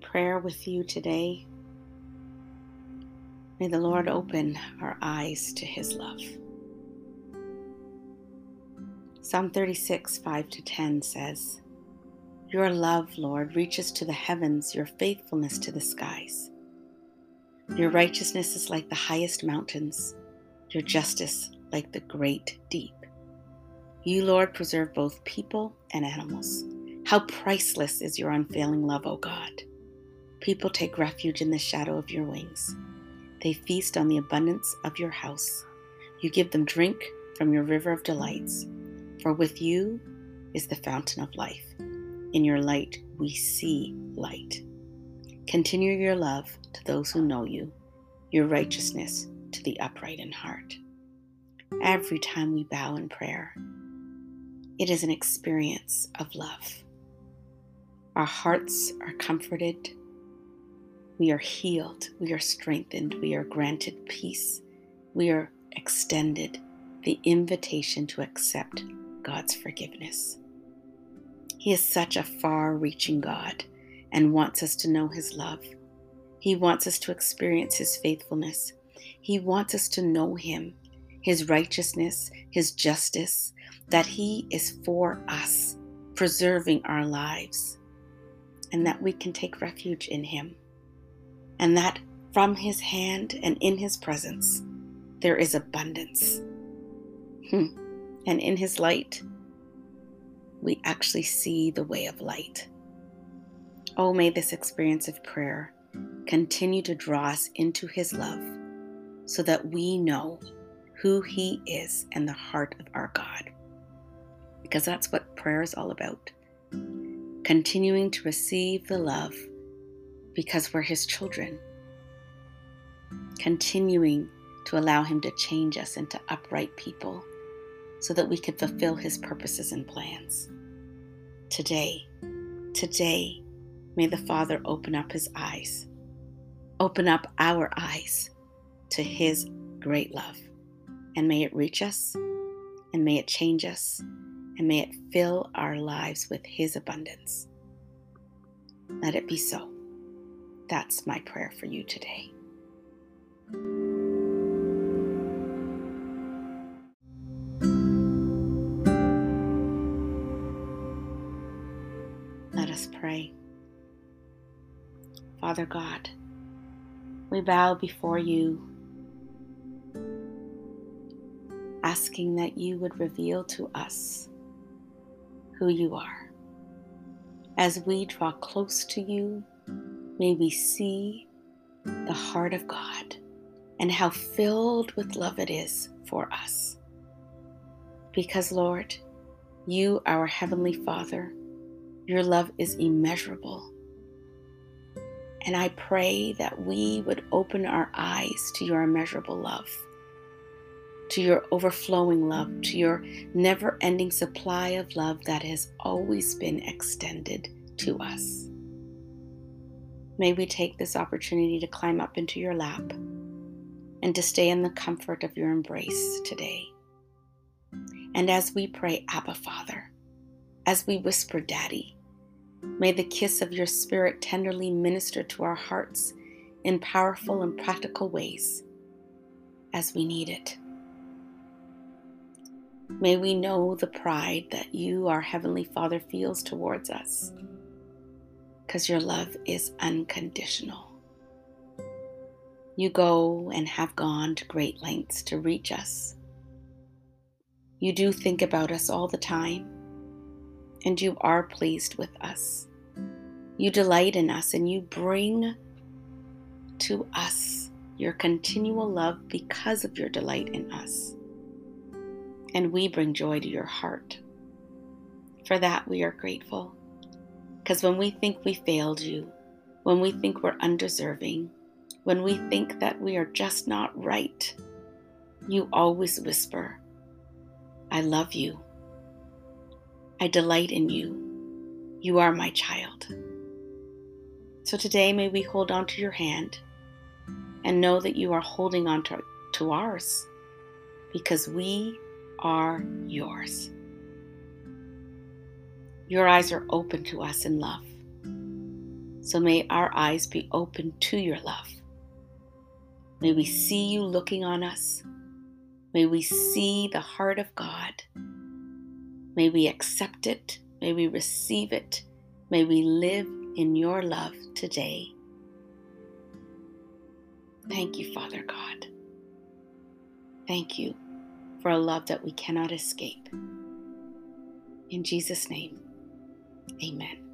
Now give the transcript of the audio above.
prayer with you today. May the Lord open our eyes to his love. Psalm 36, 5 to 10 says, Your love, Lord, reaches to the heavens, your faithfulness to the skies. Your righteousness is like the highest mountains, your justice like the great deep. You, Lord, preserve both people and animals. How priceless is your unfailing love, O God. People take refuge in the shadow of your wings. They feast on the abundance of your house. You give them drink from your river of delights. For with you is the fountain of life. In your light we see light. Continue your love to those who know you, your righteousness to the upright in heart. Every time we bow in prayer, it is an experience of love. Our hearts are comforted. We are healed. We are strengthened. We are granted peace. We are extended the invitation to accept God's forgiveness. He is such a far reaching God and wants us to know His love. He wants us to experience His faithfulness. He wants us to know Him, His righteousness, His justice, that He is for us, preserving our lives, and that we can take refuge in Him. And that from His hand and in His presence, there is abundance. Hmm and in His light, we actually see the way of light. Oh, may this experience of prayer continue to draw us into His love so that we know who He is and the heart of our God. Because that's what prayer is all about. Continuing to receive the love because we're His children. Continuing to allow Him to change us into upright people so that we could fulfill His purposes and plans. Today, today, may the Father open up His eyes, open up our eyes to His great love, and may it reach us, and may it change us, and may it fill our lives with His abundance. Let it be so. That's my prayer for you today. Let us pray. Father God, we bow before you, asking that you would reveal to us who you are. As we draw close to you, may we see the heart of God and how filled with love it is for us. Because, Lord, you, our Heavenly Father, your love is immeasurable. And I pray that we would open our eyes to your immeasurable love, to your overflowing love, to your never ending supply of love that has always been extended to us. May we take this opportunity to climb up into your lap and to stay in the comfort of your embrace today. And as we pray, Abba Father, as we whisper, Daddy, May the kiss of your Spirit tenderly minister to our hearts in powerful and practical ways as we need it. May we know the pride that you, our Heavenly Father, feels towards us, because your love is unconditional. You go and have gone to great lengths to reach us. You do think about us all the time and you are pleased with us. You delight in us and you bring to us your continual love because of your delight in us. And we bring joy to your heart. For that, we are grateful. Because when we think we failed you, when we think we're undeserving, when we think that we are just not right, you always whisper, I love you. I delight in you. You are my child. So today, may we hold on to your hand and know that you are holding on to, to ours because we are yours. Your eyes are open to us in love. So may our eyes be open to your love. May we see you looking on us. May we see the heart of God. May we accept it. May we receive it. May we live in your love today. Thank you, Father God. Thank you for a love that we cannot escape. In Jesus' name, amen.